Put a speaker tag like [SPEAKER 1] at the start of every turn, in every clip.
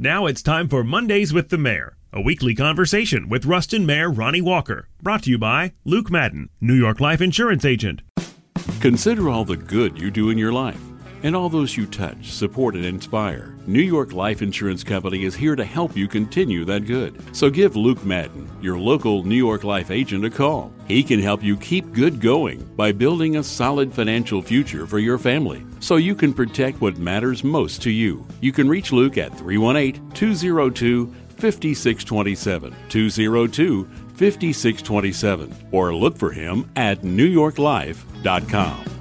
[SPEAKER 1] Now it's time for Mondays with the Mayor, a weekly conversation with Ruston Mayor Ronny Walker. Brought to you by Luke Madden, New York Life Insurance Agent.
[SPEAKER 2] Consider all the good you do in your life and all those you touch, support, and inspire. New York Life Insurance Company is here to help you continue that good. So give Luke Madden, your local New York Life agent, a call. He can help you keep good going by building a solid financial future for your family so you can protect what matters most to you. You can reach Luke at 318 202 5627. 202 5627. Or look for him at newyorklife.com.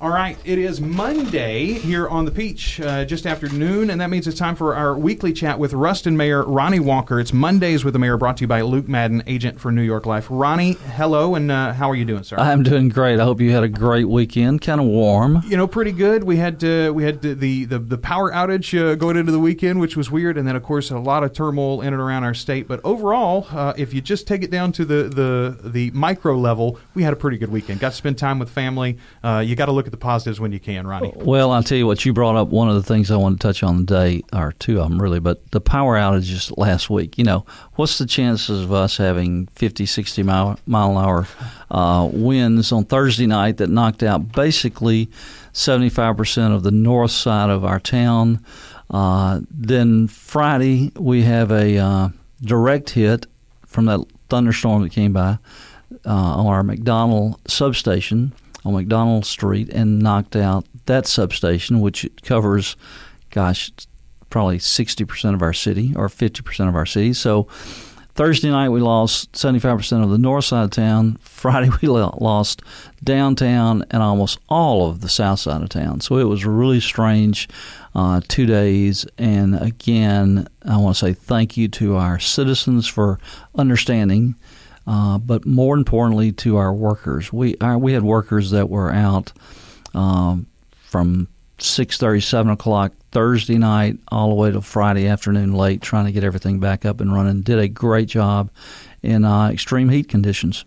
[SPEAKER 3] All right, it is Monday here on the Peach, uh, just after noon, and that means it's time for our weekly chat with Ruston Mayor Ronny Walker. It's Mondays with the Mayor, brought to you by Luke Madden, agent for New York Life. Ronny, hello, and uh, how are you doing, sir?
[SPEAKER 4] I'm doing great. I hope you had a great weekend. Kind of warm.
[SPEAKER 3] You know, pretty good. We had uh, we had the the, the power outage uh, going into the weekend, which was weird, and then of course a lot of turmoil in and around our state. But overall, uh, if you just take it down to the the the micro level, we had a pretty good weekend. Got to spend time with family. Uh, you got to look at the positives when you can, Ronny.
[SPEAKER 4] Well, I'll tell you what, you brought up one of the things I want to touch on today, or two of them really, but the power outages last week. You know, what's the chances of us having 50, 60 mile, mile an hour uh, winds on Thursday night that knocked out basically 75% of the north side of our town? Uh, then Friday, we have a uh, direct hit from that thunderstorm that came by uh, on our McDonald substation on McDonald Street and knocked out that substation, which covers, gosh, probably 60% of our city or 50% of our city. So Thursday night we lost 75% of the north side of town. Friday we lost downtown and almost all of the south side of town. So it was really strange uh, two days. And again, I want to say thank you to our citizens for understanding uh, but more importantly to our workers. We our, we had workers that were out um, from six thirty, seven o'clock Thursday night all the way to Friday afternoon late, trying to get everything back up and running. Did a great job in uh, extreme heat conditions.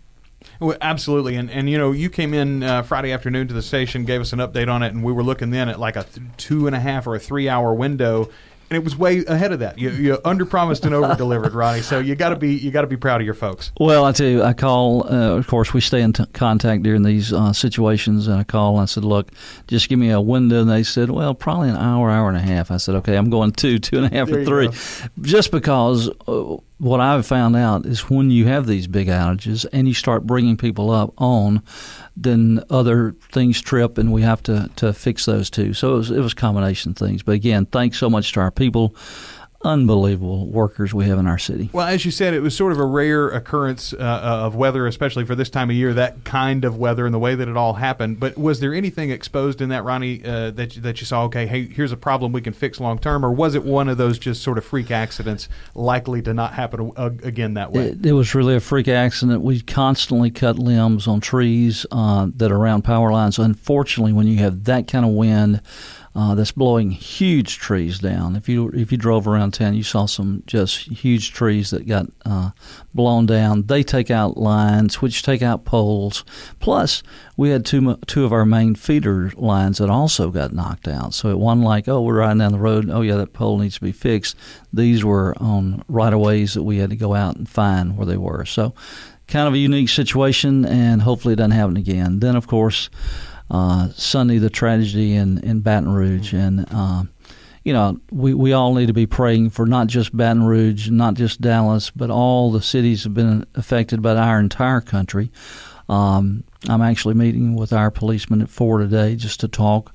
[SPEAKER 3] Well, absolutely, and and you know you came in uh, Friday afternoon to the station, gave us an update on it, and we were looking then at like a th- two and a half or a three hour window and it was way ahead of that. You, you under promised and over delivered, Ronny. So you got to be you got to be proud of your folks.
[SPEAKER 4] Well, I tell you, I call. Uh, of course, we stay in t- contact during these uh, situations, and I call and I said, "Look, just give me a window." And they said, "Well, probably an hour, hour and a half." I said, "Okay, I'm going two, two and a half,
[SPEAKER 3] There
[SPEAKER 4] or three,
[SPEAKER 3] go.
[SPEAKER 4] just because." Uh, what I've found out is when you have these big outages and you start bringing people up on, then other things trip and we have to, to fix those too. So it was, it was combination things. But again, thanks so much to our people. Unbelievable workers we have in our city.
[SPEAKER 3] Well, as you said, it was sort of a rare occurrence uh, of weather, especially for this time of year. That kind of weather and the way that it all happened. But was there anything exposed in that, Ronny, uh, that you, that you saw? Okay, hey, here's a problem we can fix long term, or was it one of those just sort of freak accidents likely to not happen uh, again that way?
[SPEAKER 4] It, it was really a freak accident. We constantly cut limbs on trees uh, that are around power lines. Unfortunately, when you have that kind of wind, uh, that's blowing huge trees down. If you if you drove around town, you saw some just huge trees that got uh, blown down. They take out lines, which take out poles. Plus, we had two two of our main feeder lines that also got knocked out. So it wasn't like oh we're riding down the road. Oh yeah, that pole needs to be fixed. These were on right of ways that we had to go out and find where they were. So kind of a unique situation, and hopefully it doesn't happen again. Then of course uh, Sunday the tragedy in, in Baton Rouge, and uh, you know we, we all need to be praying for not just Baton Rouge, not just Dallas, but all the cities have been affected by our entire country. Um, I'm actually meeting with our policeman at four today just to talk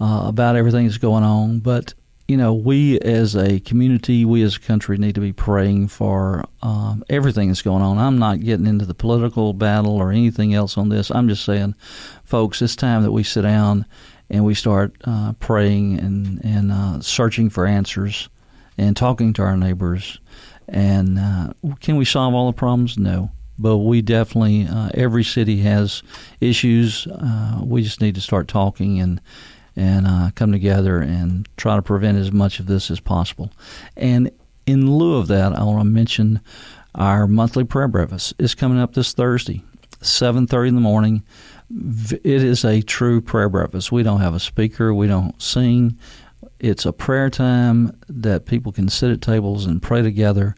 [SPEAKER 4] uh, about everything that's going on, but you know, we as a community, we as a country need to be praying for um, everything that's going on. I'm not getting into the political battle or anything else on this. I'm just saying, folks, it's time that we sit down and we start uh, praying and, and uh, searching for answers and talking to our neighbors. And uh, can we solve all the problems? No. But we definitely, uh, every city has issues. Uh, we just need to start talking and and uh, come together and try to prevent as much of this as possible. And in lieu of that, I want to mention our monthly prayer breakfast is coming up this Thursday, seven thirty in the morning. It is a true prayer breakfast. We don't have a speaker. We don't sing. it's a prayer time that people can sit at tables and pray together.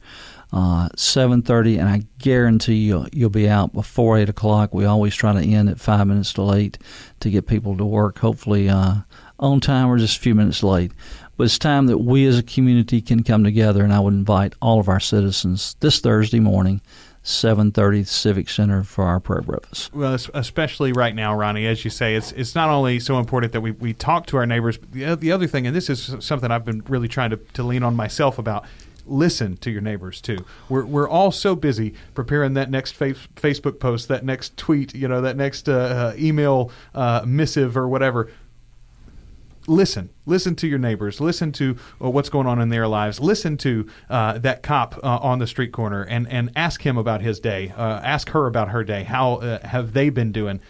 [SPEAKER 4] Uh, 7.30 and i guarantee you you'll be out before 8 o'clock we always try to end at 5 minutes to 8 to get people to work hopefully uh, on time or just a few minutes late but it's time that we as a community can come together and i would invite all of our citizens this thursday morning 7:30 Civic Center for our prayer breakfast.
[SPEAKER 3] Well, especially right now, Ronny, as you say, it's it's not only so important that we, we talk to our neighbors. The, the other thing, and this is something I've been really trying to, to lean on myself about. Listen to your neighbors too. We're we're all so busy preparing that next fa- Facebook post, that next tweet, you know, that next uh, uh, email uh, missive or whatever. Listen. Listen to your neighbors. Listen to uh, what's going on in their lives. Listen to uh, that cop uh, on the street corner and, and ask him about his day. Ask her about her day. How have they been doing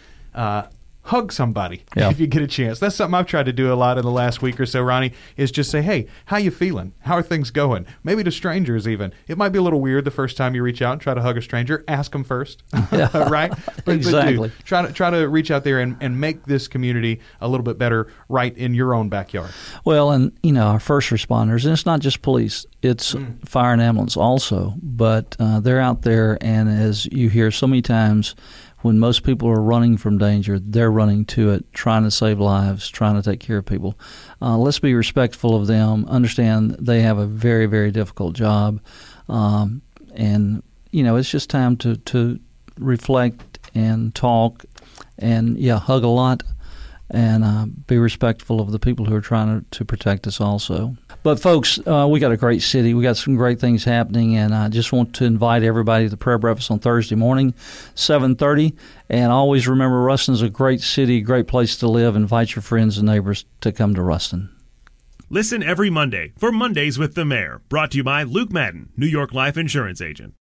[SPEAKER 3] hug somebody yeah. if you get a chance. That's something I've tried to do a lot in the last week or so, Ronny, is just say, hey, how you feeling? How are things going? Maybe to strangers even. It might be a little weird the first time you reach out and try to hug a stranger. Ask them first, right?
[SPEAKER 4] But, exactly.
[SPEAKER 3] But try to, try to reach out there and, and make this community a little bit better right in your own backyard.
[SPEAKER 4] Well, and, you know, our first responders, and it's not just police, it's mm. fire and ambulance also, but uh, they're out there, and as you hear so many times, when most people are running from danger, they're running to it, trying to save lives, trying to take care of people. Uh, let's be respectful of them. Understand they have a very, very difficult job, um, and you know it's just time to to reflect and talk, and yeah, hug a lot, and uh, be respectful of the people who are trying to, to protect us also. But folks, uh, we got a great city. We got some great things happening, and I just want to invite everybody to the prayer breakfast on Thursday morning, seven thirty. And always remember, Ruston's a great city, great place to live. Invite your friends and neighbors to come to Ruston.
[SPEAKER 1] Listen every Monday for Mondays with the Mayor, brought to you by Luke Madden, New York Life Insurance Agent.